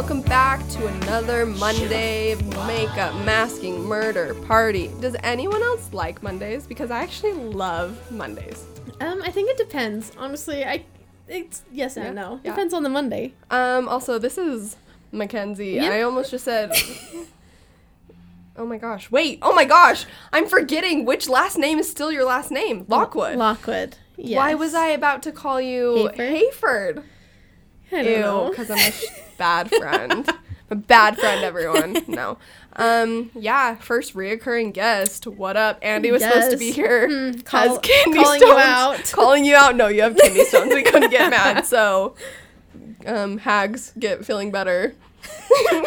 welcome back to another Monday makeup, masking, murder party. Does anyone else like Mondays? Because I actually love Mondays. Um, I think it depends. Honestly, I it's yes and Yeah, no. yeah. Depends on the Monday. Um, also, this is Mackenzie. Yep. I almost just said. oh my gosh. Wait. Oh my gosh. I'm forgetting which last name is still your last name. Lockwood. Lockwood. Yes. Why was I about to call you Hayford? Hayford? I don't Ew, because I'm a sh- bad friend. a bad friend, everyone. No. Um, yeah, first reoccurring guest. What up? Andy was supposed to be Yes. here. Has call- kidney calling you out. Calling you out. No, you have kidney stones. We couldn't get mad. So, um, hags get feeling better.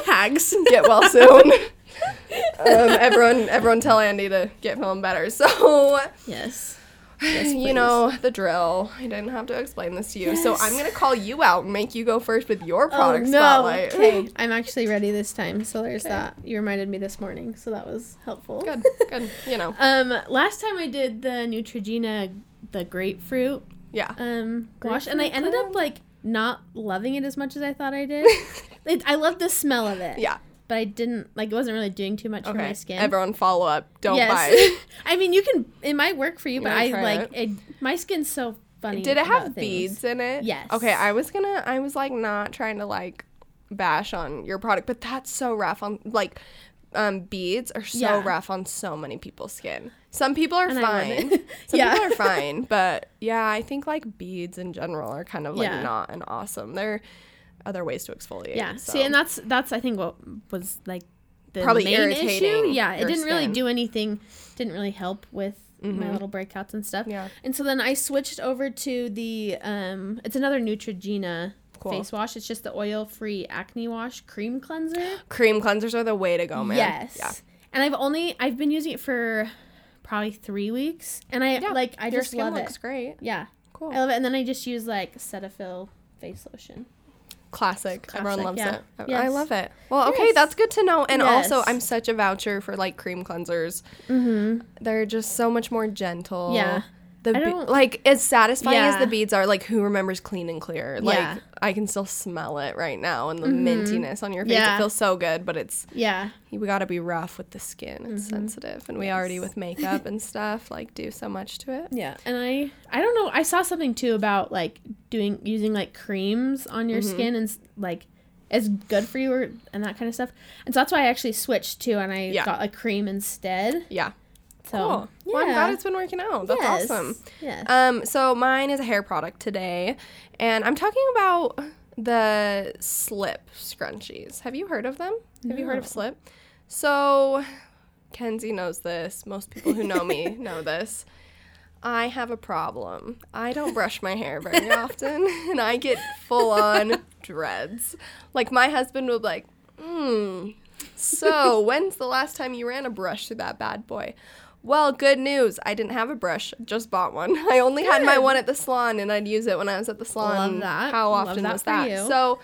hags. Get well soon. um, everyone, everyone, tell Andy to get feeling better. So, Yes. you know the drill. I didn't have to explain this to you. So I'm gonna call you out and make you go first with your product Oh product no. spotlight. Okay. I'm actually ready this time. So there's Okay. that. You reminded me this morning, so that was helpful. Good, good. You know. Um, last time I did the Neutrogena, the grapefruit Yeah. um wash, and I ended up like not loving it as much as I thought I did. it, I love the smell of it. Yeah. But I didn't like. It wasn't really doing too much for my skin. Everyone follow up. Don't yes. buy. It. I mean, you can. It might work for you, but I like it. My skin's so funny. Did it have things. beads in it? Yes. Okay, I was gonna I was like not trying to like bash on your product, but that's so rough on like um beads are so Yeah. rough on so many people's skin. Some people are And fine. it. Some Yeah. people are fine, but yeah, I think like beads in general are kind of like Yeah. not an awesome. There are other ways to exfoliate. Yeah. so. See, and that's that's I think what was like the Probably main issue. irritating Yeah, it didn't really skin. do anything. Didn't really help with my Mhm. little breakouts and stuff. Yeah. And so then I switched over to the um. It's another Neutrogena. Cool. Face wash. It's just the oil-free acne wash cream cleanser. cream cleansers are the way to go, man. Yes. Yeah. And I've only I've been using it for probably three weeks, and I Yeah. like I just love it. Looks great. Yeah, Cool. I love it. And then I just use like Cetaphil face lotion. Classic. Everyone loves yeah. it. I- I love it. Well, okay, Yes. that's good to know. And also, I'm such a voucher for like cream cleansers. Mm-hmm. They're just so much more gentle. Yeah. The I be- like as satisfying as the beads are, like who remembers clean and clear? Like Yeah. I can still smell it right now and the Mhm. mintiness on your face. Yeah. It feels so good, but it's Yeah. we got to be rough with the skin. It's Mhm. sensitive, and we already with makeup and stuff like do so much to it. Yeah. And I I don't know. I saw something too about like doing using like creams on your Mhm. skin and like is good for you or, and that kind of stuff. And so that's why I actually switched to and I Yeah. got a cream instead. Yeah. So cool. yeah. Well, I'm glad it's been working out. That's Yes. awesome. Yes. Um, so mine is a hair product today, and I'm talking about the slip scrunchies. Have you heard of them? Have you heard of slip? So Kenzie knows this. Most people who know me know this. I have a problem. I don't brush my hair very often, and I get full on dreads. Like my husband would be like, hmm. So when's the last time you ran a brush through that bad boy? Well, good news. I didn't have a brush. Just bought one. I only had my one at the salon, and I'd use it when I was at the salon. Love that. How Love often that was that? you. So,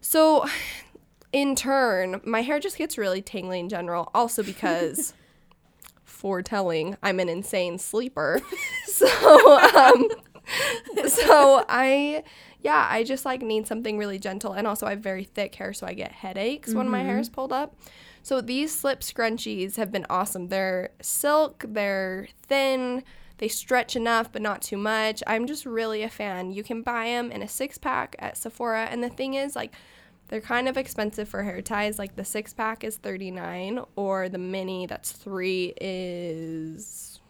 so in turn, my hair just gets really tingly in general. Also because, foretelling, I'm an insane sleeper. so, um, so I, yeah, I just like need something really gentle, and also I have very thick hair, so I get headaches when my hair is pulled up. So these slip scrunchies have been awesome. They're silk, they're thin, they stretch enough but not too much. I'm just really a fan. You can buy them in a six pack at Sephora, and the thing is, like, they're kind of expensive for hair ties. Like the six pack is 39 or the mini that's 3 is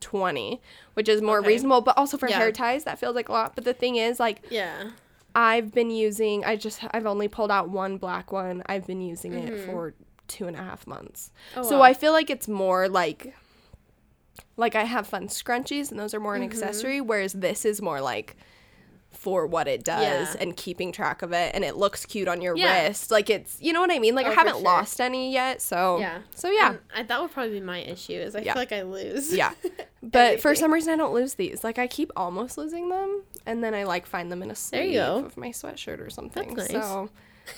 20, which is more Okay. reasonable, but also for Yeah. hair ties that feels like a lot. But the thing is like yeah. I've been using I just I've only pulled out one black one. I've been using it Mhm. for two and a half months. Oh, so wow. I feel like it's more like like I have fun scrunchies and those are more an Mhm. accessory, whereas this is more like for what it does Yeah. and keeping track of it and it looks cute on your Yeah. wrist. Like it's you know what I mean? Like Oh, I haven't sure. lost any yet, so Yeah. So yeah. And I, that would probably be my issue. Is I Yeah. feel like I lose. Yeah. But for some reason I don't lose these. Like I keep almost losing them and then I like find them in a sleeve There you go. of my sweatshirt or something. That's nice. So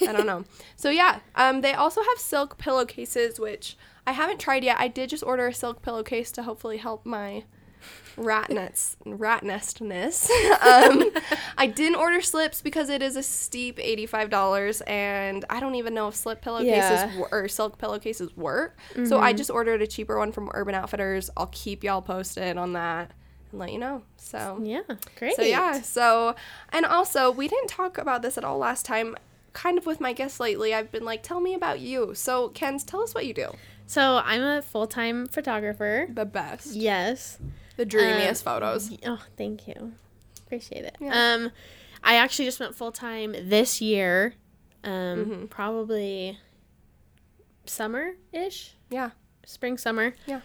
I don't know. So yeah, um they also have silk pillowcases which I haven't tried yet. I did just order a silk pillowcase to hopefully help my rat nuts, rat nestness. um, I didn't order slips because it is a steep eighty-five dollars, and I don't even know if slip pillowcases Yeah. wo- or silk pillowcases work. So I just ordered a cheaper one from Urban Outfitters. I'll keep y'all posted on that and let you know. So Yeah, great. so yeah, so and also we didn't talk about this at all last time. Kind of with my guests lately, I've been like, "Tell me about you." So, Kenz, tell us what you do. So I'm a full time photographer. The best, Yes. The dreamiest Um, photos. Oh, thank you. Appreciate it. Yeah. Um, I actually just went full time this year. Um, Mm-hmm. probably summer ish, Yeah, spring summer. Yeah.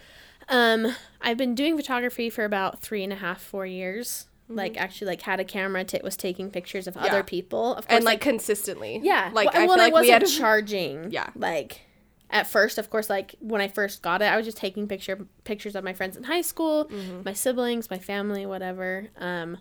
Um, I've been doing photography for about three and a half, four years. Mm-hmm. Like actually, like had a camera, t- was taking pictures of Yeah. other people. Of course, and like consistently. yeah, like well, I well, feel like we had. charging. Yeah. like at first, of course, like when I first got it, I was just taking picture pictures of my friends in high school, Mm-hmm. my siblings, my family, whatever. Um,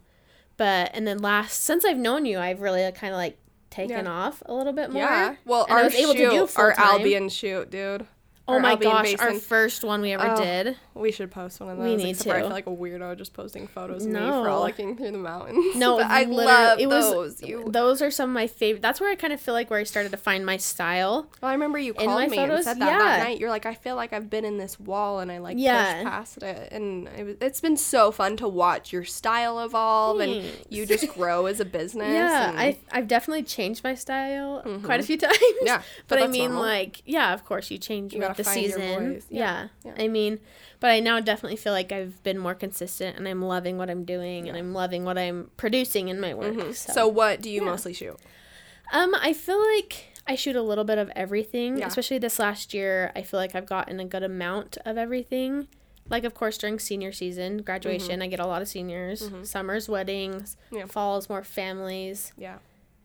but and then last since I've known you, I've really kind of like taken Yeah. off a little bit more. yeah, well, and our was able to shoot, our. Albion shoot, dude. Oh my Albion gosh, our first one we ever Oh, did. We should post one of those. We need for I feel like a weirdo just posting photos of me frolicking through the mountains. No, but I love it was those. You, those are some of my favorite. That's where I kind of feel like where I started to find my style. Well, I remember you called my me and photos? said that that night. You're like, I feel like I've been in this wall and I like Yeah. pushed past it, and it, it's been so fun to watch your style evolve and you just grow as a business. Yeah, and- I I've definitely changed my style quite a mm-hmm. few times. Yeah, but, but I mean, normal. like, yeah, of course you change You the season. Yeah. Yeah. I mean, but I now definitely feel like I've been more consistent, and I'm loving what I'm doing, and I'm loving what I'm producing in my work. Mhm. So, So, what do you mostly shoot? um, I feel like I shoot a little bit of everything, Yeah. especially this last year. I feel like I've gotten a good amount of everything. Like, of course, during senior season, graduation, I get a lot of seniors. Summers, weddings. Mm-hmm. Yeah. Falls, more families. Yeah,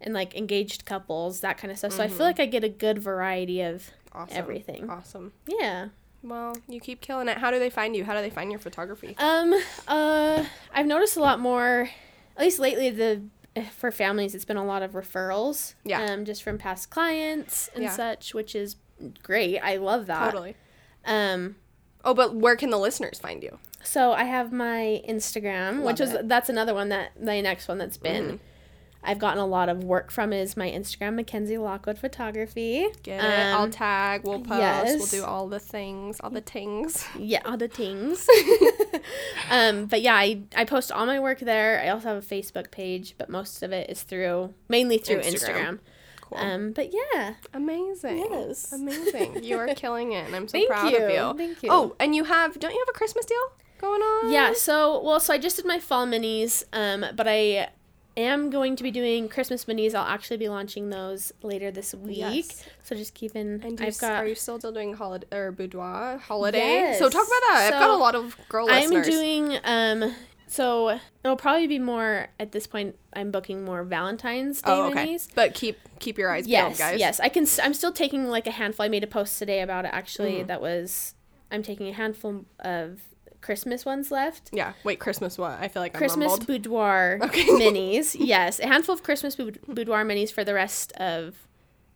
and like engaged couples, that kind of stuff. So I feel like I get a good variety of awesome. everything. Awesome. Yeah. Well, you keep killing it. How do they find you? How do they find your photography? Um. Uh. I've noticed a lot more, at least lately. The for families, it's been a lot of referrals. Yeah. Um. Just from past clients and Yeah. such, which is great. I love that. Totally. Um. Oh, but where can the listeners find you? So I have my Instagram, Love which was it. that's another one that the next one that's been. Mm-hmm. I've gotten a lot of work from is my Instagram, Mackenzie Lockwood Photography. Get it? I'll Um, tag. We'll post. We'll do all the things. All the tings. Yeah, all the things. um, but yeah, I, I post all my work there. I also have a Facebook page, but most of it is through mainly through Instagram. Instagram. Cool. Um, but yeah, Amazing. Yes. Amazing. You are killing it, and I'm so Thank proud you. of you. Thank you. Oh, and you have? Don't you have a Christmas deal going on? yeah. So well, so I just did my fall minis, um, but I am going to be doing Christmas minis. I'll actually be launching those later this week. Yes. So just keep in. And I've got. are you still doing holiday or boudoir holiday? Yes. So talk about that. I've got a lot of girl I'm listeners. doing um. So it'll probably be more at this point. I'm booking more Valentine's Day oh, okay. minis. But keep keep your eyes yes, peeled, guys. Yes, I can. I'm still taking like a handful. I made a post today about it. Actually, Mm-hmm. that was. I'm taking a handful of Christmas ones left. Yeah. Wait, Christmas what? I feel like Christmas boudoir Okay. minis. Yes, a handful of Christmas boudoir minis for the rest of,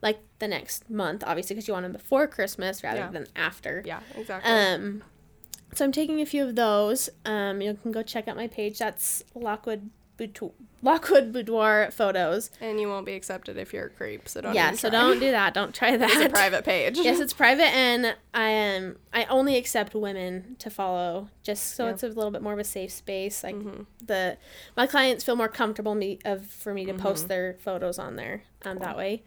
like the next month, obviously, because you want them before Christmas rather Yeah. than after. Yeah, exactly. Um, so I'm taking a few of those. Um, you can go check out my page. That's Lockwood Boudoir, Lockwood Boudoir photos. and you won't be accepted if you're a creep, so don't yeah, so try. don't do that. Don't try that. It's a private page. yes, it's private, and I am. I only accept women to follow, just so Yeah. it's a little bit more of a safe space. Like Mm-hmm. the my clients feel more comfortable me of for me to Mm-hmm. post their photos on there um, that way.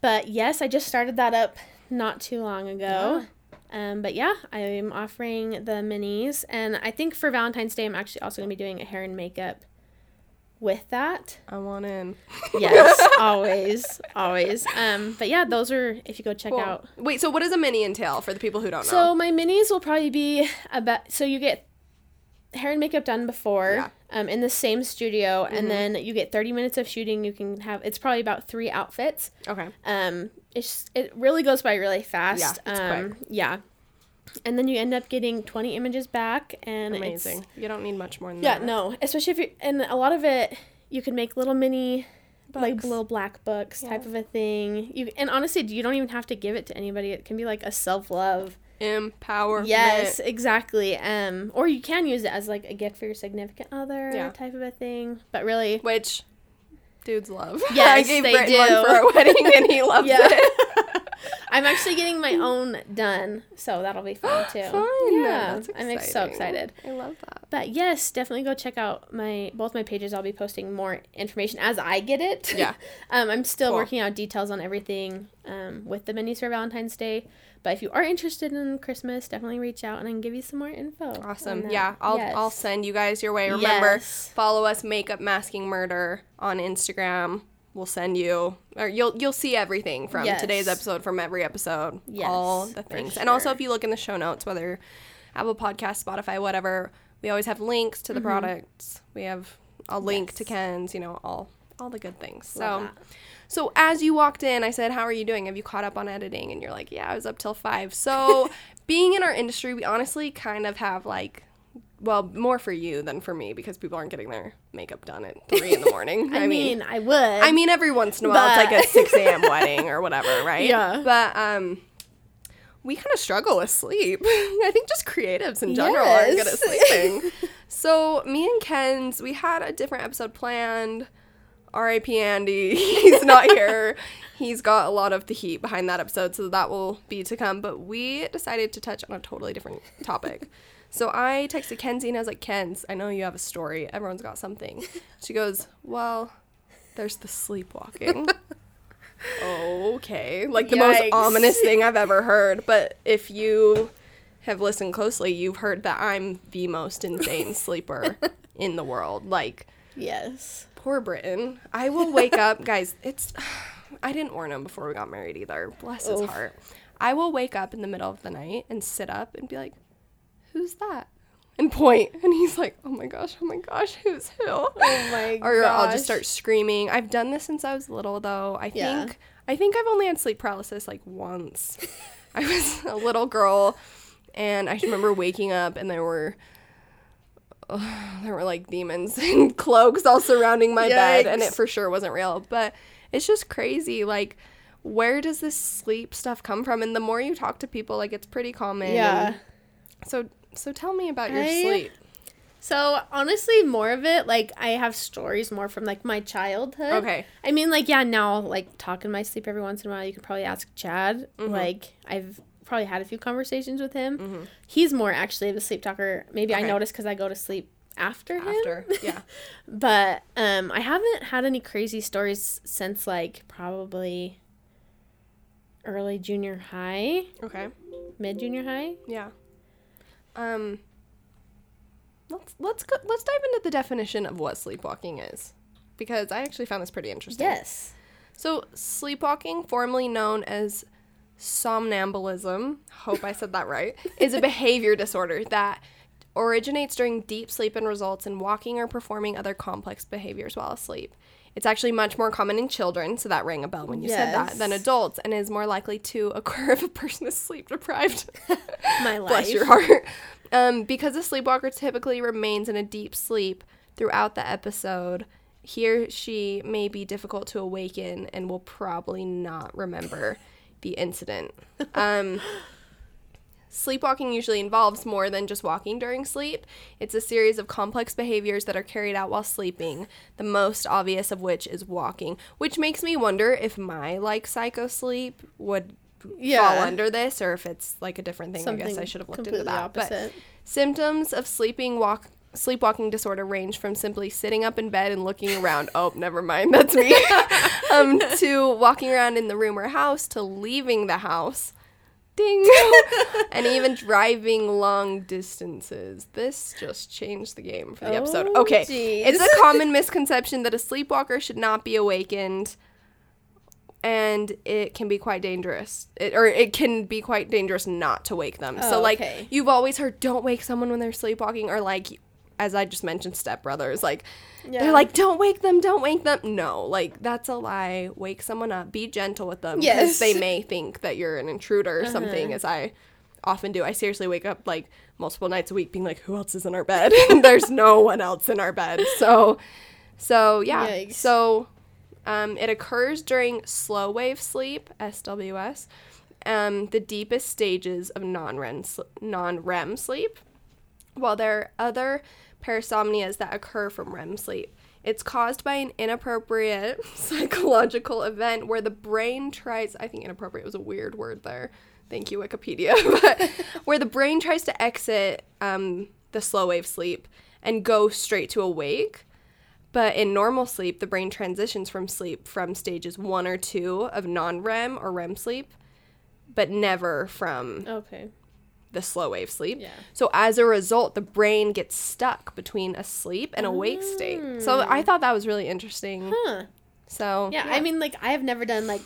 But yes, I just started that up not too long ago. Um, but yeah, I am offering the minis, and I think for Valentine's Day, I'm actually also gonna be doing a hair and makeup with that. I want in. Yes, always, always. Um, but yeah, those are if you go check Cool. out Wait, so what does a mini entail for the people who don't know? so my minis will probably be about so you get hair and makeup done before Yeah. Mm-hmm. um, in the same studio and then you get 30 minutes of shooting you can have it's probably about three outfits Okay. um it's it really goes by really fast Yeah, it's um yeah and then you end up getting 20 images back and Amazing. You don't need much more than yeah that. Yeah no especially if you and a lot of it you can make little mini like little black books type of a thing you and honestly you don't even have to give it to anybody it can be like a self-love empowerment. Yes, exactly. Um, or you can use it as like a gift for your significant other Yeah. type of a thing. But really, Which dudes love. Yes, I gave they Britton one for our wedding and he loves Yeah. it. I'm actually getting my own done, so that'll be fun too. Fun. Yeah, I'm so excited. I love that. But yes, definitely go check out my both my pages. I'll be posting more information as I get it. Yeah. um, I'm still Cool. working out details on everything um, with the minis for Valentine's Day. But if you are interested in Christmas, definitely reach out and I can give you some more info. Awesome. Yeah, I'll Yes. I'll send you guys your way. Remember, Yes. follow us Makeup Masking Murder on Instagram. We'll send you or you'll you'll see everything from Yes. today's episode from every episode. Yes, all the things. And also if you look in the show notes whether Apple Podcast, Spotify, whatever, we always have links to the products. We have a link to Mm-hmm. Kenz, you know, all all the good things. So that. So as you walked in, I said, "How are you doing? Have you caught up on editing?" And you're like, "Yeah, I was up till 5." So, being in our industry, we honestly kind of have like well, more for you than for me because people aren't getting their makeup done at 3 in the morning. I, mean, I would. I mean every once in a while it's like a 6 a.m. wedding or whatever, right? Yeah. But um we kind of struggle with sleep. I think just creatives in general aren't good at sleeping. so me and Kenz, we had a different episode planned. R.I.P. Andy. He's not here. He's got a lot of the heat behind that episode, so that will be to come. But we decided to touch on a totally different topic. So I texted Kenzie and I was like, Kenz, I know you have a story. Everyone's got something. She goes, Well, there's the sleepwalking. okay. Like the most ominous thing I've ever heard. But if you have listened closely, you've heard that I'm the most insane sleeper in the world. Like, yes. poor Britain. I will wake up, guys. It's. I didn't warn him before we got married either. Bless his Oof. heart. I will wake up in the middle of the night and sit up and be like, "Who's that?" And point, and he's like, "Oh my gosh, oh my gosh, who's who?" Oh my gosh. or I'll gosh. just start screaming. I've done this since I was little, though. I Yeah. think I think I've only had sleep paralysis like once. I was a little girl, and I remember waking up, and there were there were like demons in cloaks all surrounding my bed, and it Yikes. for sure wasn't real. But it's just crazy, like. Where does this sleep stuff come from? And the more you talk to people, like it's pretty common. Yeah. and So so tell me about your I- sleep. So honestly, more of it like I have stories more from like my childhood. Okay. I mean, like yeah, now like talk in my sleep every once in a while. You could probably ask Chad. Mm-hmm. Like I've probably had a few conversations with him. He's more actually of a sleep talker. Maybe I Okay. noticed because I go to sleep after him. After, yeah. But um, I haven't had any crazy stories since like probably early junior high, Okay. mid junior high. Yeah. Um let's let's go let's dive into the definition of what sleepwalking is. Because I actually found this pretty interesting. Yes. So sleepwalking, formerly known as somnambulism, hope I said that right, is a behavior disorder that originates during deep sleep and results in walking or performing other complex behaviors while asleep. It's actually much more common in children, so that rang a bell when you said that, than adults, and is more likely to occur if a person is sleep deprived. My life. Bless your heart. Um, because a sleepwalker typically remains in a deep sleep throughout the episode, he or she may be difficult to awaken and will probably not remember the incident. Um, sleepwalking usually involves more than just walking during sleep. It's a series of complex behaviors that are carried out while sleeping, the most obvious of which is walking, which makes me wonder if my like psycho sleep would fall under this or if it's like a different thing. I guess I should have looked into that. But symptoms of sleeping walk sleepwalking disorder range from simply sitting up in bed and looking around. oh, never mind, that's me. um, to walking around in the room or house to leaving the house. Ding. and even driving long distances. This just changed the game for the oh, episode. Oh, Okay. jeez. It's a common misconception that a sleepwalker should not be awakened and it can be quite dangerous. It, or it can be quite dangerous not to wake them. so Oh, like okay. you've always heard don't wake someone when they're sleepwalking or like as I just mentioned stepbrothers like Yeah. they're like don't wake them, don't wake them. No, like that's a lie. Wake someone up. Be gentle with them Yes. they may think that you're an intruder or Uh-huh. something as I often do. I seriously wake up like multiple nights a week being like who else is in our bed? There's no one else in our bed. So so yeah. Yikes. So um, it occurs during slow wave sleep, SWS, um, the deepest stages of non-REM, sl- non-REM sleep, while there are other parasomnias that occur from REM sleep. It's caused by an inappropriate psychological event where the brain tries, I think inappropriate was a weird word there. Thank you, Wikipedia. but where the brain tries to exit um, the slow wave sleep and go straight to awake. But in normal sleep, the brain transitions from sleep from stages one or two of non REM or REM sleep, but never from Okay. The slow wave sleep. Yeah. So as a result, the brain gets stuck between a sleep and awake state. So I mm. thought that was really interesting. Huh. So Yeah, I mean, like, I have never done, like,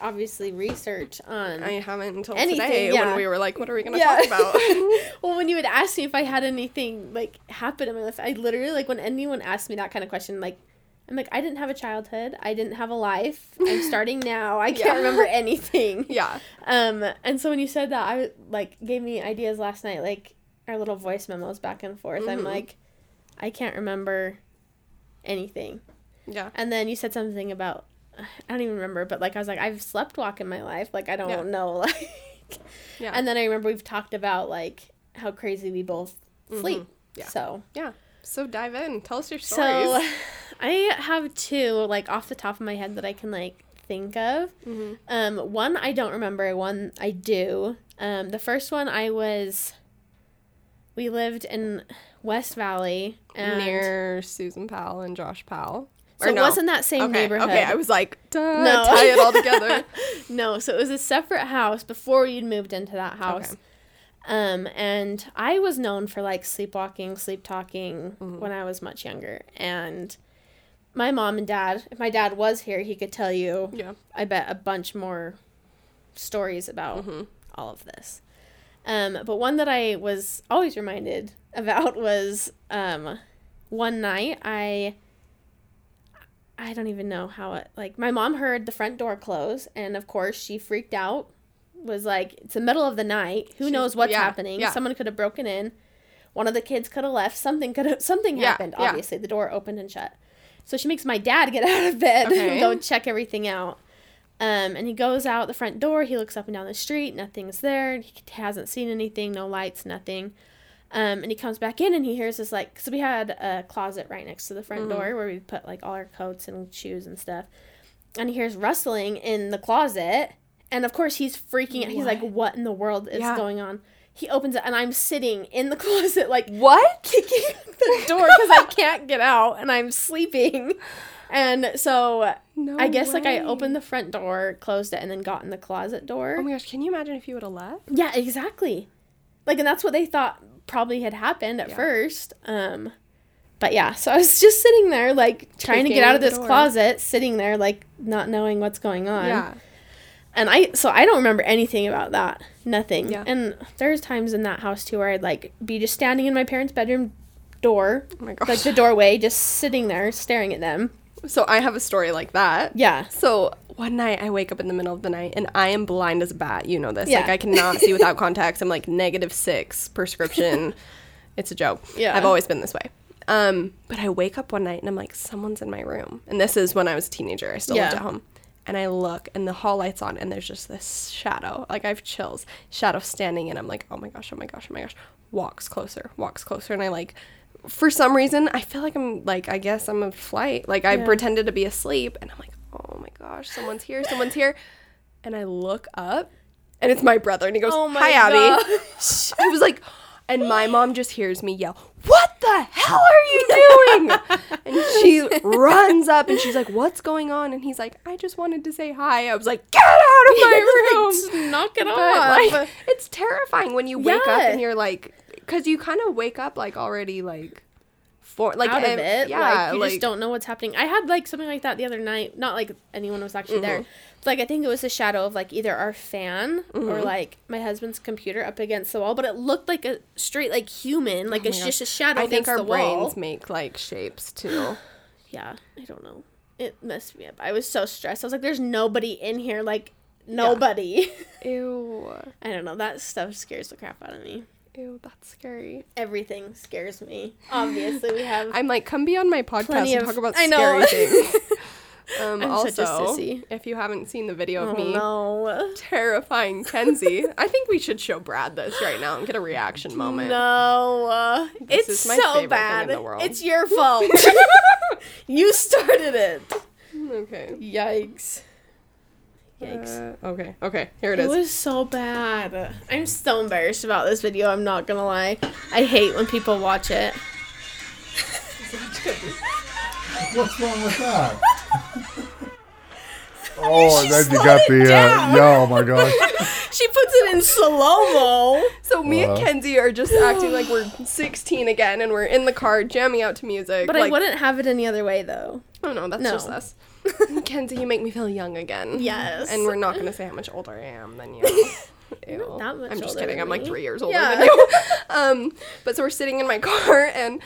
obviously research on. I haven't until Anything, today yeah. when we were like, what are we gonna Yeah. talk about? well, when you would ask me if I had anything, like, happen in my life, I literally, like, when anyone asked me that kind of question, like, I'm like, I didn't have a childhood. I didn't have a life. I'm starting now. I can't Yeah. remember anything. yeah. Um, and so when you said that, I like gave me ideas last night, like our little voice memos back and forth. I'm Mhm. like, I can't remember anything. Yeah. And then you said something about I don't even remember, but like I was like, I've slept walk in my life. Like I don't Yeah. know, like. Yeah. And then I remember we've talked about like how crazy we both sleep. Mm-hmm. Yeah. So Yeah. So dive in. Tell us your stories. so I have two like off the top of my head that I can like think of. Mhm. Um, one I don't remember. One I do. Um, the first one I was. We lived in West Valley and near Susan Powell and Josh Powell. so it wasn't that same okay. neighborhood. Okay, I was like, Duh, No. tie it all together. no, so it was a separate house before you'd moved into that house. Okay. Um, and I was known for like sleepwalking, sleep talking Mm-hmm. when I was much younger. And my mom and dad, if my dad was here, he could tell you, yeah. I bet, a bunch more stories about Mm-hmm. all of this. Um, but one that I was always reminded about was um, one night I I don't even know how it like my mom heard the front door close and of course she freaked out was like it's the middle of the night who She- knows what's yeah, happening yeah. someone could have broken in one of the kids could have left something could have something Yeah, happened yeah. obviously the door opened and shut so she makes my dad get out of bed Okay. and go check everything out um, and he goes out the front door. He looks up and down the street. Nothing's there. He hasn't seen anything. No lights. Nothing. Um, and he comes back in and he hears this like, because we had a closet right next to the front door where we put like all our coats and shoes and stuff. And he hears rustling in the closet. And of course he's freaking out. He's like, what in the world is Yeah. going on? He opens it and I'm sitting in the closet like What? kicking the door because I can't get out and I'm sleeping. And so No I guess like I opened the front door, closed it, and then got in the closet door. Oh my gosh, can you imagine if you would have left? yeah, exactly. Like, and that's what they thought probably had happened at Yeah. first. Um, but yeah, so I was just sitting there, like trying to get out of this door. closet, sitting there, like not knowing what's going on. Yeah. And I, so I don't remember anything about that. Nothing. Yeah. And there's times in that house too where I'd like be just standing in my parents' bedroom door, Oh my gosh. like the doorway, just sitting there staring at them. so I have a story like that. Yeah. So one night I wake up in the middle of the night and I am blind as a bat. You know this. Yeah. Like I cannot see without contacts. I'm like negative six prescription. it's a joke. Yeah. I've always been this way. Um, but I wake up one night and I'm like, someone's in my room. And this is when I was a teenager. I still lived at home. And I look and the hall lights on and there's just this shadow. Like I have chills. Shadow standing and I'm like, oh my gosh, oh my gosh, oh my gosh. Walks closer, walks closer. And I like for some reason I feel like I'm like I guess I'm a flight. Like I Yeah. pretended to be asleep and I'm like, oh my gosh, someone's here, someone's here. And I look up and it's my brother and he goes, Oh my Hi Abby. I was like, and my mom just hears me yell, What the hell are you doing? and she runs up and she's like, What's going on? And he's like, I just wanted to say hi. I was like, Get out of my room. Just knock it But, off. like, it's terrifying when you wake up and you're like, because you kind of wake up like already like, for like out of it. Yeah, like you like, just don't know what's happening. I had like something like that the other night. Not like anyone was actually there. Mm-hmm. But, like I think it was a shadow of like either our fan or Mm-hmm. like my husband's computer up against the wall. But it looked like a straight like human. Like Oh it's just a shadow I think our the wall. brains make like shapes too. Yeah, I don't know. It messed me up. I was so stressed. I was like, "There's nobody in here. Like nobody." Ew, I don't know. That stuff scares the crap out of me. Ew, that's scary. Everything scares me. Obviously, we have I'm like, come be on my podcast and of- talk about I know. scary things. Um, I'm also, sissy. if you haven't seen the video of Oh me no. terrifying Kenzie, I think we should show Brad this right now and get a reaction moment. No, uh, This it's so bad. in the world. It's your fault. you started it. Okay. Yikes. Yikes. Uh, okay. Okay. Here it it is. It was so bad. I'm so embarrassed about this video. I'm not gonna lie. I hate when people watch it. What's wrong with that? oh, and then you got the uh, down. yeah. Oh my gosh. She puts it in slow mo. So me and. Kenzie are just acting like we're 16 again, and we're in the car jamming out to music. But like, I wouldn't have it any other way though. Oh no, that's No. just us. Kenzie, you make me feel young again. Yes. And we're not gonna say how much older I am than you. Ew. Not that much I'm just older kidding. than I'm like three years older Yeah. than you. um, but so we're sitting in my car, and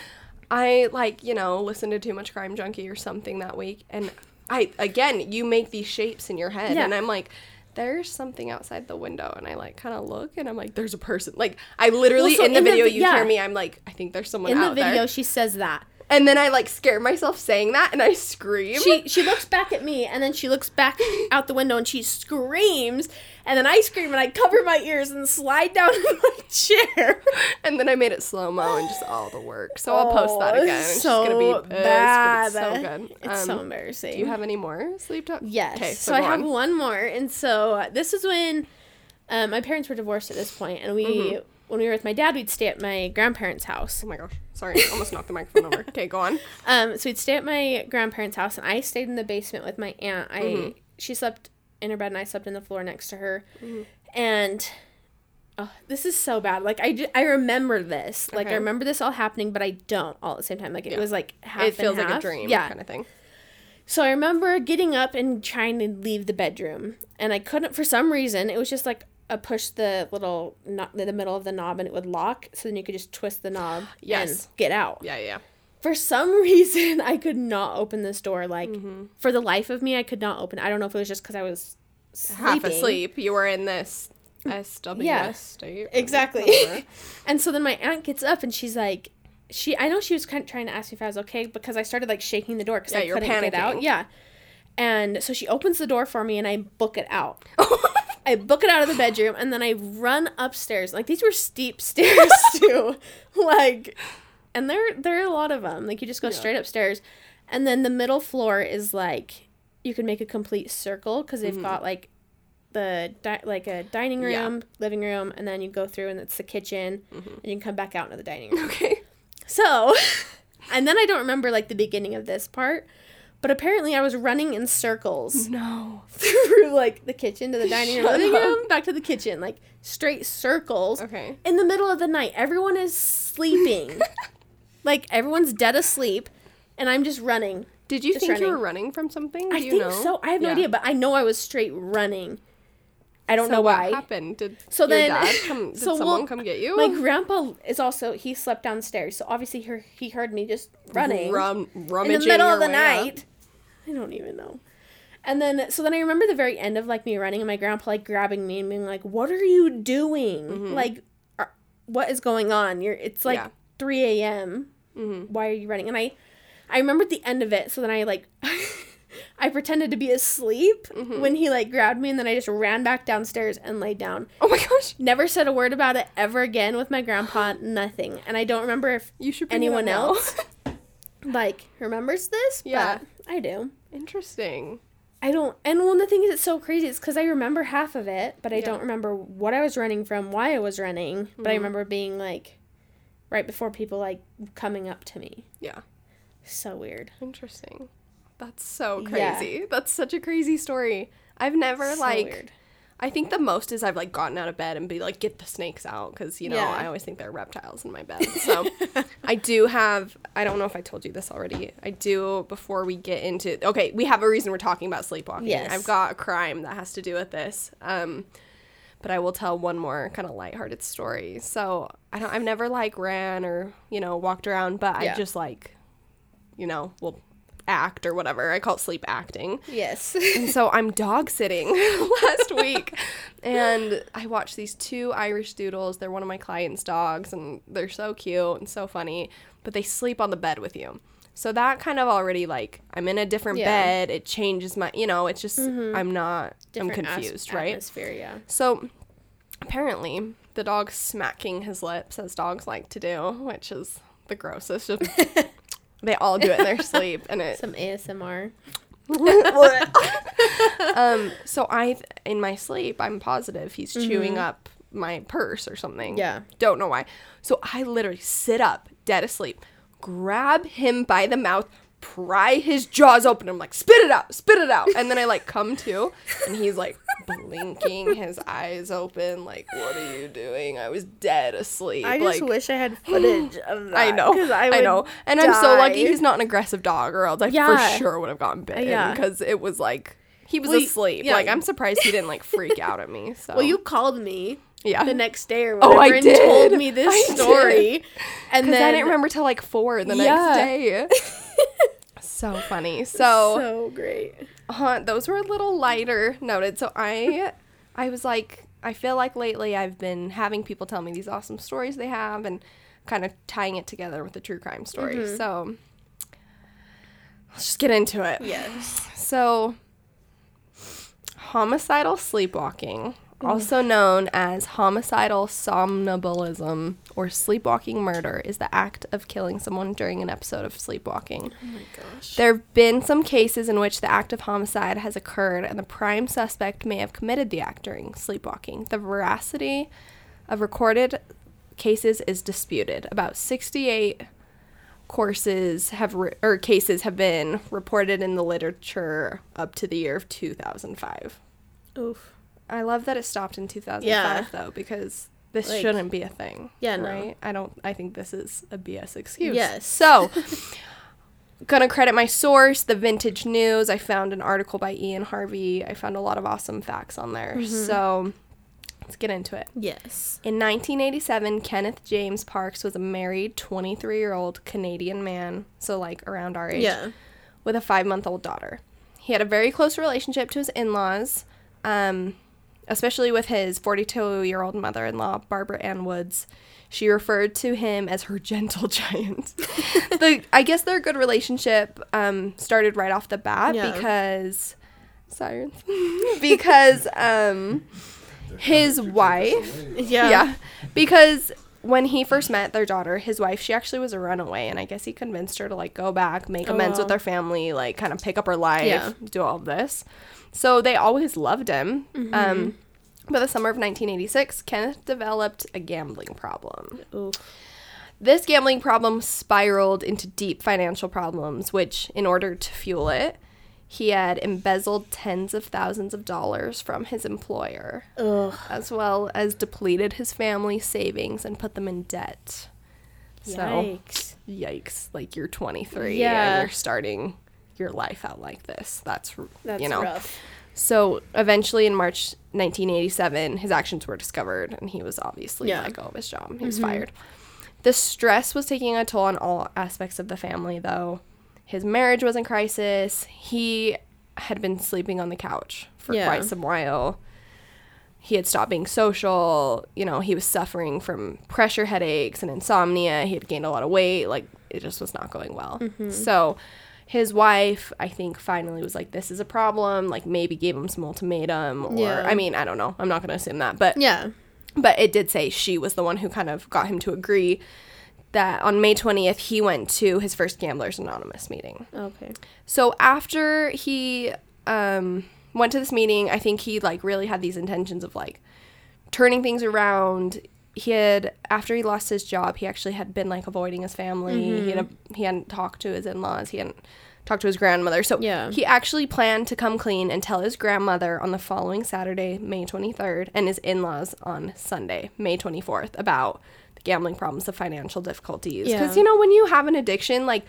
I like you know listened to too much Crime Junkie or something that week, and I again you make these shapes in your head, Yeah. and I'm like. There's something outside the window, and I like kind of look, and I'm like, "There's a person." Like, I literally Well, so in the in video, vi- you yeah. hear me. I'm like, "I think there's someone In the video, there," she says that. And then I like scare myself saying that, and I scream. She she looks back at me and then she looks back out the window and she screams and then I scream and I cover my ears and slide down in my chair. And then I made it slow mo and just all the work. So I'll post that Oh, again. It's so gonna be pissed, bad. it's so good. It's so Um, embarrassing. Do you have any more sleep talk? Yes. Okay, so so, I go have one more, and so uh, this is when um, my parents were divorced at this point, and we Mm-hmm. When we were with my dad, we'd stay at my grandparents' house. Oh my gosh. Sorry, I almost knocked the microphone over. Okay, go on. Um, so we'd stay at my grandparents' house, and I stayed in the basement with my aunt. I Mm-hmm. she slept in her bed, and I slept in the floor next to her. Mm-hmm. And oh, this is so bad. Like I, I remember this. Like I remember this all happening, but I don't all at the same time. Like it Yeah. was like half. it feels and like a dream Yeah. kind of thing. So I remember getting up and trying to leave the bedroom, and I couldn't for some reason. It was just like a push the little not the middle of the knob, and it would lock. So then you could just twist the knob Yes. and get out. Yeah, yeah. For some reason, I could not open this door. Like Mm-hmm. for the life of me, I could not open. it. I don't know if it was just because I was Half asleep. You were in this SWS Yeah. state. Exactly. and so then my aunt gets up and she's like, she I know she was kind of trying to ask me if I was okay because I started like shaking the door because Yeah, I couldn't get out. Yeah. And so she opens the door for me and I book it out. I book it out of the bedroom and then I run upstairs. Like these were steep stairs too. like and there there are a lot of them. Like you just go straight upstairs and then the middle floor is like you can make a complete circle cuz they've mm-hmm. got like the di- like a dining room, Yeah. living room and then you go through and it's the kitchen mm-hmm. and you can come back out into the dining room. okay. So, and then I don't remember like the beginning of this part, but apparently I was running in circles No. through like the kitchen to the dining room, Shut living room, back to the kitchen, like straight circles. Okay. In the middle of the night, everyone is sleeping. like everyone's dead asleep, and I'm just running. Did you Just think you were running from something? Do I you think know? so. I have no Yeah. idea, but I know I was straight running. I don't So know what why. happened? Did So your then- dad come? Did so someone we'll- come get you? My grandpa is also he slept downstairs, so obviously he he heard me just running. Rum, rummaging in the middle of the way up. night. I don't even know. And then so then I remember the very end of like me running and my grandpa like grabbing me and being like, "What are you doing? Mm-hmm. Like, are, what is going on? You're it's like Yeah. three a.m. Mm-hmm. Why are you running?" And I I remembered the end of it. So then I like. I pretended to be asleep when he like grabbed me and then I just ran back downstairs and laid down. Oh my gosh. Never said a word about it ever again with my grandpa, nothing. And I don't remember if You should bring it up anyone else like remembers this Yeah. but i do Interesting. i don't and one of the things that's so crazy is because i remember half of it but i Yeah. Mm-hmm. don't remember what i was running from why i was running but i remember being like right before people like coming up to me Yeah. so weird Interesting. That's so Yeah. crazy. That's such a crazy story. I've never So like weird. I think the most is I've like gotten out of bed and be like get the snakes out cuz you know, Yeah. I always think there are reptiles in my bed. So I do have I don't know if I told you this already. I do before we get into Okay, we have a reason we're talking about sleepwalking. Yes. I've got a crime that has to do with this. Um but I will tell one more kind of lighthearted story. So I don't I've never like ran or, you know, walked around, but Yeah. I just like you know, will act or whatever. I call it sleep acting. yes And so I'm dog sitting last week and I watched these two Irish doodles. They're one of my clients' dogs and they're so cute and so funny, but they sleep on the bed with you. So that kind of already like I'm in a different Yeah. bed. It changes my, you know, it's just mm-hmm. I'm not I'm Different as- confused, right? Atmosphere, yeah. So apparently the dog smacking his lips as dogs like to do, which is the grossest. They all do it in their sleep and it Some ASMR. um so I in my sleep I'm positive he's chewing up my purse or something. Yeah. Don't know why. So I literally sit up, dead asleep, grab him by the mouth, pry his jaws open. I'm like, spit it out, spit it out. And then I like come to, and he's like blinking his eyes open, like, what are you doing? I was dead asleep. I just like, wish I had footage of that. I know, I, would know, and I'm so lucky he's not an aggressive dog, or else I Yeah. for sure would have gotten bitten. Yeah. because it was like he was Well, asleep. yeah. Like I'm surprised he didn't like freak out at me. So Well, you called me yeah, the next day or whatever, Oh, I and did. told me this I did. story. And then I didn't remember till like four the Yeah. next day. So funny. So, so great. uh, those were a little lighter noted. So I, I was like, I feel like lately I've been having people tell me these awesome stories they have and kind of tying it together with the true crime story. Mm-hmm. So let's just get into it. Yes. So, homicidal sleepwalking, Mm-hmm. also known as homicidal somnambulism or sleepwalking murder, is the act of killing someone during an episode of sleepwalking. Oh my gosh. There have been some cases in which the act of homicide has occurred and the prime suspect may have committed the act during sleepwalking. The veracity of recorded cases is disputed. About 68 courses have re- or cases have been reported in the literature up to the year of 2005. Oof. I love that it stopped in 2005 Yeah. though because this Like- shouldn't be a thing. Yeah, no. Right? I don't I think this is a BS excuse. Yes. So, gonna credit my source, the Vintage News. I found an article by Ian Harvey. I found a lot of awesome facts on there. Mm-hmm. So, let's get into it. Yes. In 1987, Kenneth James Parks was a married 23 year old Canadian man, so like around our age, Yeah. with a five month old daughter. He had a very close relationship to his in laws, um, especially with his 42 year old mother in law, Barbara Ann Woods. She referred to him as her gentle giant. the, I guess their good relationship um, started right off the bat Yeah. because. Sirens. because um, his wife Yeah. yeah. Because when he first met their daughter, his wife, she actually was a runaway, and I guess he convinced her to like go back, make Oh, amends with wow. their family, like kind of pick up her life, Yeah. do all of this. So they always loved him. Mm-hmm. Um, but the summer of 1986, Kenneth developed a gambling problem. Oof. This gambling problem spiraled into deep financial problems, which, in order to fuel it, he had embezzled tens of thousands of dollars from his employer Ugh. as well as depleted his family savings and put them in debt. So, Yikes. yikes, like you're 23 Yeah. and you're starting your life out like this. That's, That's you know. rough. So, eventually in March 1987, his actions were discovered and he was obviously Yeah. Mm-hmm. let go of his job. He was fired. The stress was taking a toll on all aspects of the family though. His marriage was in crisis. He had been sleeping on the couch for Yeah. quite some while he had stopped being social. You know, he was suffering from pressure headaches and insomnia. He had gained a lot of weight. Like, it just was not going well. Mm-hmm. So, his wife, I think, finally was like, this is a problem. Like, maybe gave him some ultimatum. Or, Yeah. I mean, I don't know. I'm not going to assume that. But, Yeah. but it did say she was the one who kind of got him to agree that on May 20th, he went to his first Gamblers Anonymous meeting. Okay. So after he um, went to this meeting, I think he like really had these intentions of like turning things around. He had after he lost his job, he actually had been like avoiding his family. He had mm-hmm. he hadn't talked to his in laws. He hadn't talked to his grandmother. So Yeah. he actually planned to come clean and tell his grandmother on the following Saturday, May 23rd, and his in laws on Sunday, May 24th, about the gambling problems, the financial difficulties. Because, Yeah. you know, when you have an addiction, like,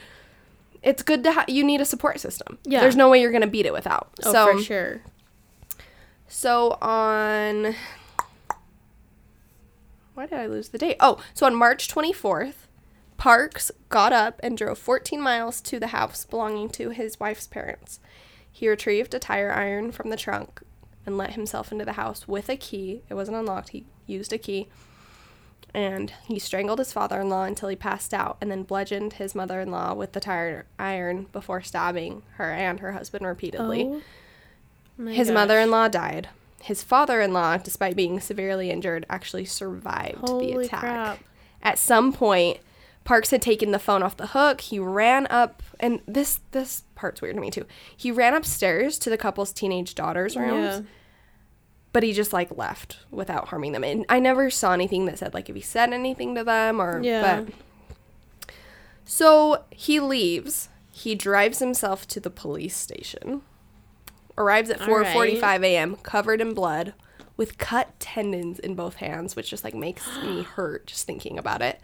it's good to have, you need a support system. Yeah. There's no way you're going to beat it without. Oh, so, for sure. so on. Why did I lose the date? Oh, so on March 24th, Parks got up and drove 14 miles to the house belonging to his wife's parents. He retrieved a tire iron from the trunk and let himself into the house with a key. It wasn't unlocked, he used a key. and he strangled his father-in-law until he passed out and then bludgeoned his mother-in-law with the tire iron before stabbing her and her husband repeatedly. Oh his mother-in-law died. His father-in-law, despite being severely injured, actually survived the attack. crap. At some point, Parks had taken the phone off the hook. He ran up, and this this part's weird to me too. He ran upstairs to the couple's teenage daughter's rooms, Yeah. but he just like left without harming them. And I never saw anything that said like if he said anything to them or Yeah. but so he leaves. He drives himself to the police station. Arrives at All 4:45 a.m. covered in blood with cut tendons in both hands, which just like makes me hurt just thinking about it.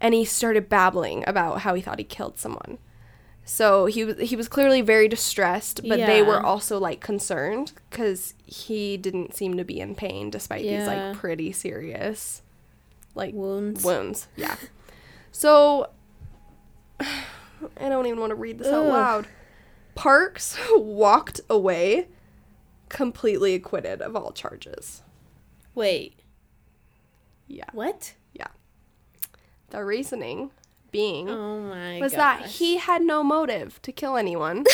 And he started babbling about how he thought he killed someone. So he was he was clearly very distressed, but they were also like concerned cuz he didn't seem to be in pain despite these like pretty serious like Wounds. wounds. Yeah. So I don't even want to read this out loud. Parks walked away completely acquitted of all charges. Wait. Yeah. What? Yeah. The reasoning being Oh my was gosh. that he had no motive to kill anyone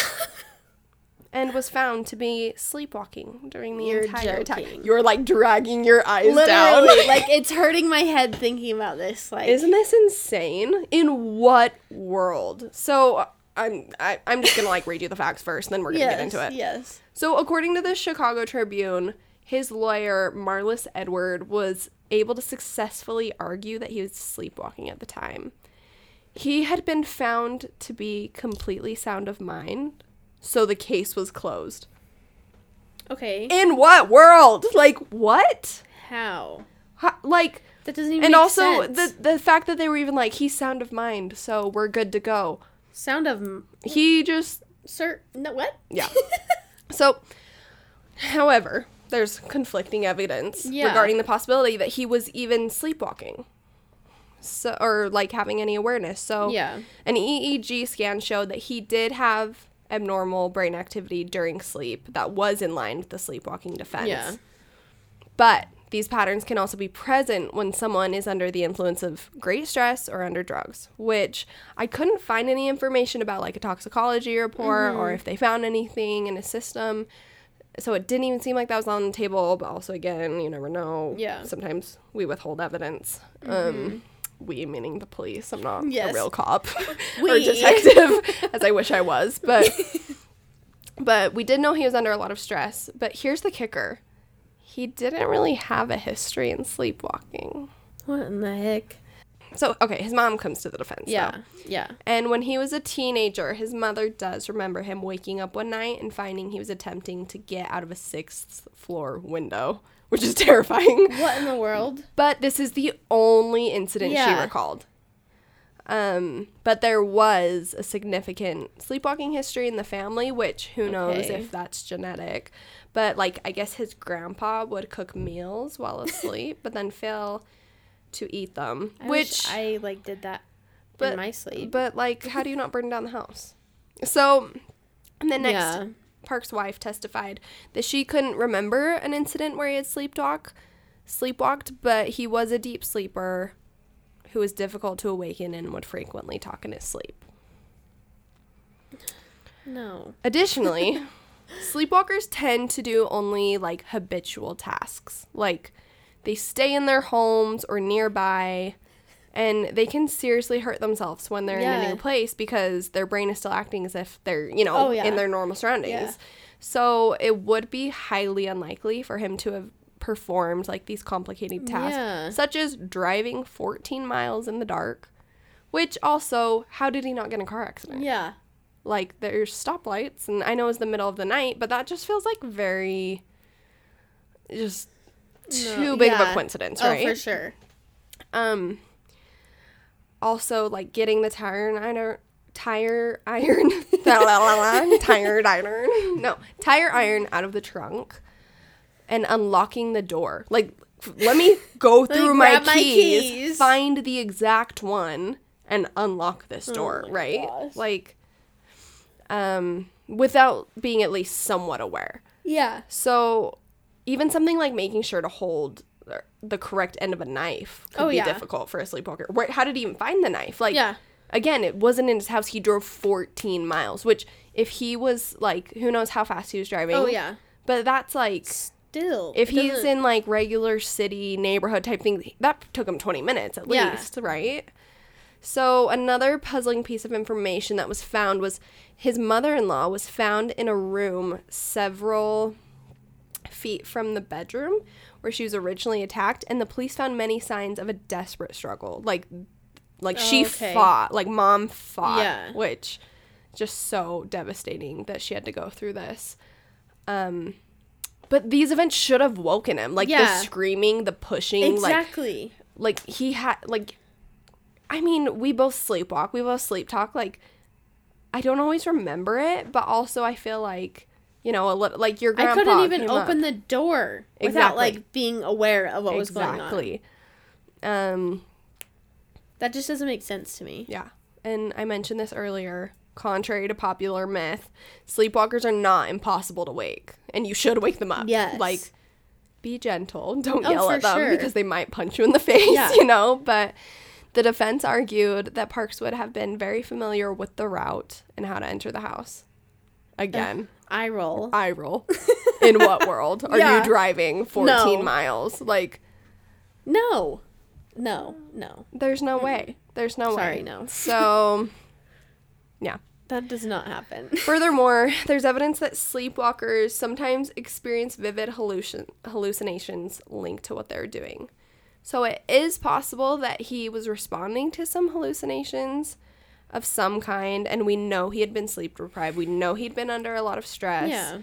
and was found to be sleepwalking during the You're entire attack. joking. You're like dragging your eyes down. literally like it's hurting my head thinking about this. Like Isn't this insane? In what world? So I'm I, I'm just gonna like read you the facts first, and then we're gonna yes, get into it. Yes. So according to the Chicago Tribune, his lawyer Marlys Edwardh was able to successfully argue that he was sleepwalking at the time. He had been found to be completely sound of mind, so the case was closed. Okay. In what world? Like what? How? How, like That doesn't even make sense. and also sense. the the fact that they were even like he's sound of mind, so we're good to go. Sound of m- He just sir no what? yeah. so, however, there's conflicting evidence Yeah. regarding the possibility that he was even sleepwalking. So or like having any awareness. So Yeah. an EEG scan showed that he did have abnormal brain activity during sleep that was in line with the sleepwalking defense. Yeah. But these patterns can also be present when someone is under the influence of great stress or under drugs, which I couldn't find any information about, like a toxicology report or Mm-hmm. if they found anything in a system. So it didn't even seem like that was on the table. But also, again, you never know. Yeah. Mm-hmm. Sometimes we withhold evidence. Um, we meaning the police. I'm not Yes. a real cop or detective, as I wish I was. But but we did know he was under a lot of stress. But here's the kicker he didn't really have a history in sleepwalking. What in the heck? So, okay, his mom comes to the defense. Yeah. though. Yeah. And when he was a teenager, his mother does remember him waking up one night and finding he was attempting to get out of a sixth floor window, which is terrifying. What in the world? But this is the only incident she recalled. Um, but there was a significant sleepwalking history in the family, which who knows Okay. if that's genetic. But like, I guess his grandpa would cook meals while asleep, but then fail to eat them. I which I like did that but in my sleep. but like, how do you not burn down the house? So, and then next, Yeah. Park's wife testified that she couldn't remember an incident where he had sleepwalk, sleepwalked, but he was a deep sleeper who was difficult to awaken and would frequently talk in his sleep. no. Additionally, sleepwalkers tend to do only like habitual tasks. Like they stay in their homes or nearby and they can seriously hurt themselves when they're in a new place because their brain is still acting as if they're, you know, Oh, yeah. in their normal surroundings. Yeah. So it would be highly unlikely for him to have performed like these complicated tasks Yeah. such as driving 14 miles in the dark, which also how did he not get in a car accident? Yeah. Like there's stoplights and I know it's the middle of the night, but that just feels like very just too No, big of a yeah. coincidence, Oh, right? for sure. Um also like getting the tire iron tire iron tire iron no tire iron out of the trunk and unlocking the door like let me go through my grab my keys, keys. find the exact one and unlock this door my right gosh. like um without being at least somewhat aware Yeah. so even something like making sure to hold the correct end of a knife could Oh, be yeah. difficult for a sleepwalker. Where, how did he even find the knife? Like, Yeah. again, it wasn't in his house. He drove 14 miles, which if he was like, who knows how fast he was driving. Oh yeah. But that's like, Still. if he's doesn't- in like regular city neighborhood type thing, that took him 20 minutes at Yeah. least, right? So another puzzling piece of information that was found was his mother-in-law was found in a room several feet from the bedroom where she was originally attacked and the police found many signs of a desperate struggle. Like like she Okay. fought, like mom fought, Yeah. which just so devastating that she had to go through this. Um but these events should have woken him. Like the screaming, the pushing, like like he had like I mean, we both sleepwalk, we both sleep talk. Like I don't always remember it, but also I feel like you know, a little like your I grandpa couldn't even open up. the door without like being aware of what was going on. exactly. Um, That just doesn't make sense to me. yeah, and I mentioned this earlier. Contrary to popular myth, sleepwalkers are not impossible to wake, and you should wake them up. Yes. like be gentle. Don't Oh, yell at them sure. because they might punch you in the face, Yeah. you know? But the defense argued that Parks would have been very familiar with the route and how to enter the house. Again, I roll. eye roll. In what world are Yeah. you driving 14 No. miles? Like, No. No. No. there's no mm. way. There's no Sorry, way. no. So, yeah. That does not happen. Furthermore, there's evidence that sleepwalkers sometimes experience vivid hallucin- hallucinations linked to what they're doing. So it is possible that he was responding to some hallucinations of some kind, and we know he had been sleep deprived. We know he'd been under a lot of stress. yeah.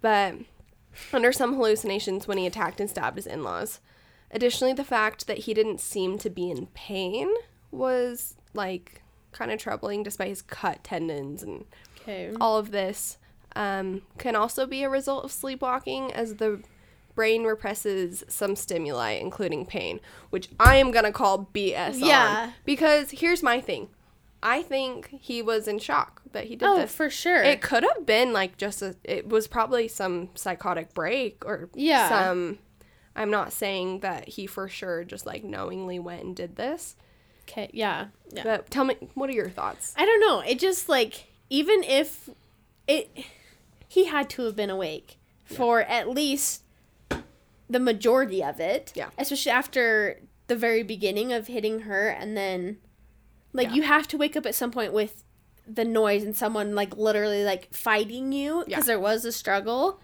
But under some hallucinations when he attacked and stabbed his in laws. Additionally, the fact that he didn't seem to be in pain was like kind of troubling despite his cut tendons and Okay. all of this um, can also be a result of sleepwalking as the brain represses some stimuli including pain which i am gonna call bs Yeah. on because here's my thing i think he was in shock that he did Oh, this for sure. it could have been like just a it was probably some psychotic break or Yeah. some i'm not saying that he for sure just like knowingly went and did this okay. Yeah. Yeah. but tell me what are your thoughts I don't know. It just like even if it he had to have been awake for at least the majority of it. Yeah. Especially after the very beginning of hitting her and then like Yeah. you have to wake up at some point with the noise and someone like literally like fighting you because Yeah. there was a struggle.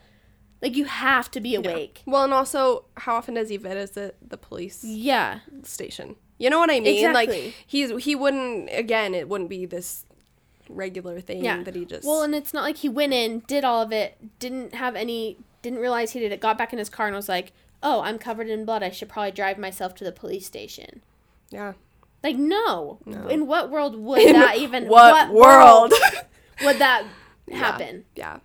Like you have to be awake. well and also how often does he visit uh, the police Yeah. station you know what i mean Exactly. like he's he wouldn't again it wouldn't be this regular thing Yeah. that he just Well, and it's not like he went in, did all of it, didn't have any, didn't realize he did it, got back in his car and was like, "Oh, I'm covered in blood. I should probably drive myself to the police station." yeah Like, no. No. In what world would In that even? what, world would that Yeah. happen? Yeah.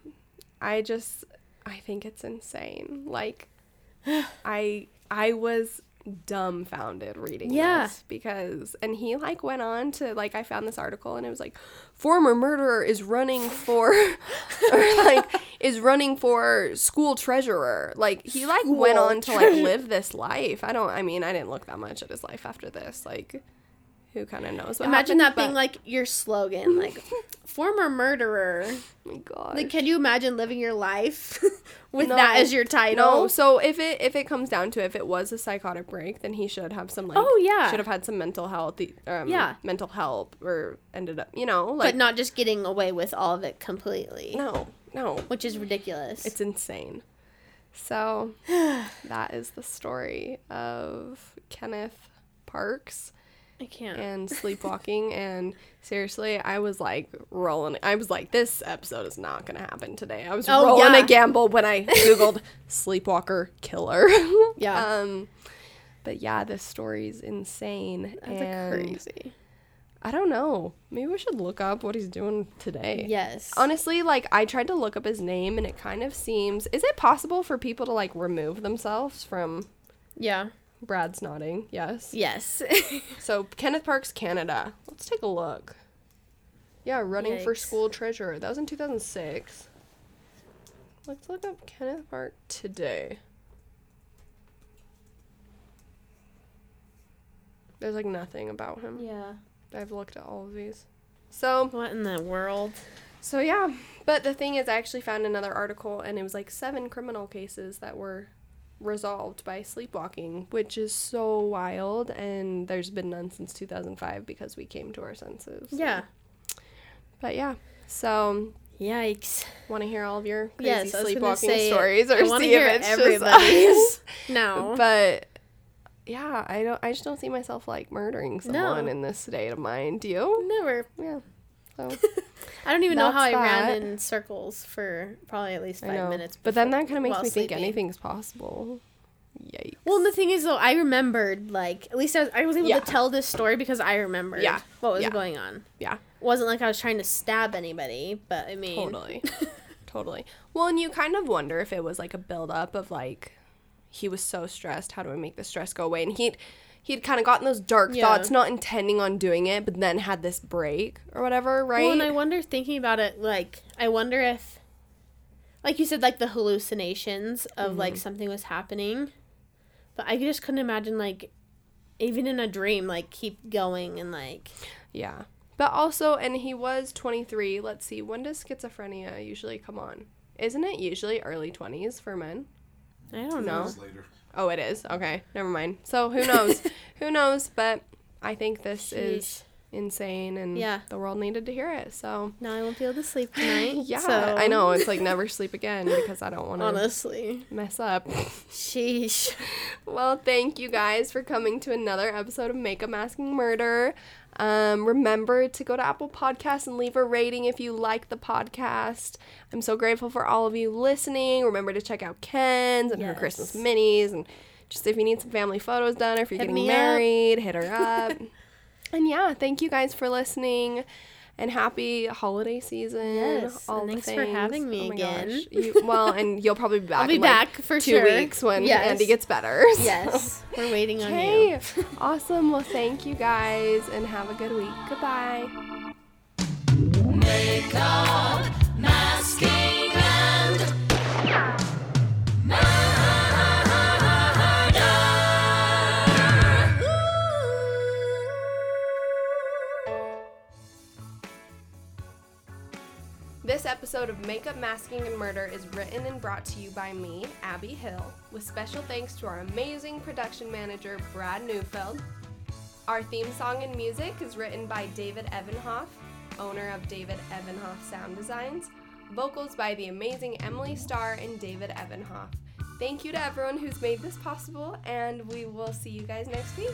I just I think it's insane. Like I I was dumbfounded reading Yeah. this because and he like went on to like I found this article and it was like former murderer is running for or like is running for school treasurer. Like he like went on to like live this life. I don't I mean I didn't look that much at his life after this. Like who kind of knows what Imagine that being like your slogan, like former murderer. oh my god. Like, can you imagine living your life with No. that as your title? No, so if it if it comes down to it, if it was a psychotic break, then he should have some like Oh, yeah. should have had some mental health um, Yeah. mental help or ended up you know but not just getting away with all of it completely, no no which is ridiculous. it's insane. So that is the story of Kenneth Parks I can't. and sleepwalking and seriously I was like rolling I was like this episode is not gonna happen today. I was Oh, rolling yeah. a gamble when I googled sleepwalker killer. Yeah. Um but yeah, this story's insane. That's and crazy. I don't know. Maybe we should look up what he's doing today. Yes. Honestly, like I tried to look up his name and it kind of seems is it possible for people to like remove themselves from yeah. Brad's nodding? Yes. Yes. So Kenneth Parks, Canada. Let's take a look. Yeah, running for school treasurer. That was in 2006. Let's look up Kenneth Park today. There's like nothing about him. Yeah. I've looked at all of these. So What in the world? so yeah, but the thing is, I actually found another article, and it was like seven criminal cases that were resolved by sleepwalking, which is so wild. And there's been none since 2005 because we came to our senses. Yeah. But yeah, so Yikes. want to hear all of your crazy Yes, I was gonna sleepwalking say, stories, or see hear if it's everybody's. just? No. But yeah, I don't. I just don't see myself like murdering someone No. in this state of mind. Do you? Never. Yeah. So I don't even know how I That's ran in circles for probably at least five minutes. But then that kind of makes me think sleeping. anything's possible. Yikes. Well, and the thing is, though, I remembered, like, at least I was, I was able Yeah. to tell this story because I remembered Yeah. what was Yeah. going on. Yeah. It wasn't like I was trying to stab anybody, but I mean. Totally. totally. Well, and you kind of wonder if it was like a buildup of like he was so stressed. How do I make the stress go away? And he'd he'd kind of gotten those dark Yeah. thoughts, not intending on doing it, but then had this break or whatever, right? Well, and I wonder, thinking about it, like, I wonder if, like you said, like the hallucinations of Mm-hmm. like something was happening, but I just couldn't imagine, like, even in a dream, like, keep going and like, yeah. But also, and he was 23. Let's see, when does schizophrenia usually come on? Isn't it usually early 20s for men? I don't know. Later. Oh, it is. Okay, never mind. So who knows? who knows? But I think this is Sheesh. Insane, and Yeah. the world needed to hear it. So Now I won't be able to sleep tonight. yeah, so- I know it's like never sleep again because I don't want to Honestly. mess up. Sheesh. Well, thank you guys for coming to another episode of Makeup Masking Murder. Um, remember to go to Apple Podcasts and leave a rating if you like the podcast. I'm so grateful for all of you listening. Remember to check out Kenz and her Christmas minis and just if you need some family photos done or if you're Hit getting me up. married, hit her up. and yeah, thank you guys for listening. And happy holiday season. Yes, all and the thanks for having me Oh my again. gosh. You, well, and you'll probably be back. I'll be in, like, back for two sure. weeks when Yes. Andy gets better. So- Yes. We're waiting on Okay. you. awesome. Well, thank you guys and have a good week. Goodbye. Episode of Makeup, Masking, and Murder is written and brought to you by me, Abby Hill, with special thanks to our amazing production manager, Brad Neufeld. Our theme song and music is written by David Evanhoff, owner of David Evanhoff Sound Designs. Vocals by the amazing Emily Starr and David Evanhoff. Thank you to everyone who's made this possible, and we will see you guys next week.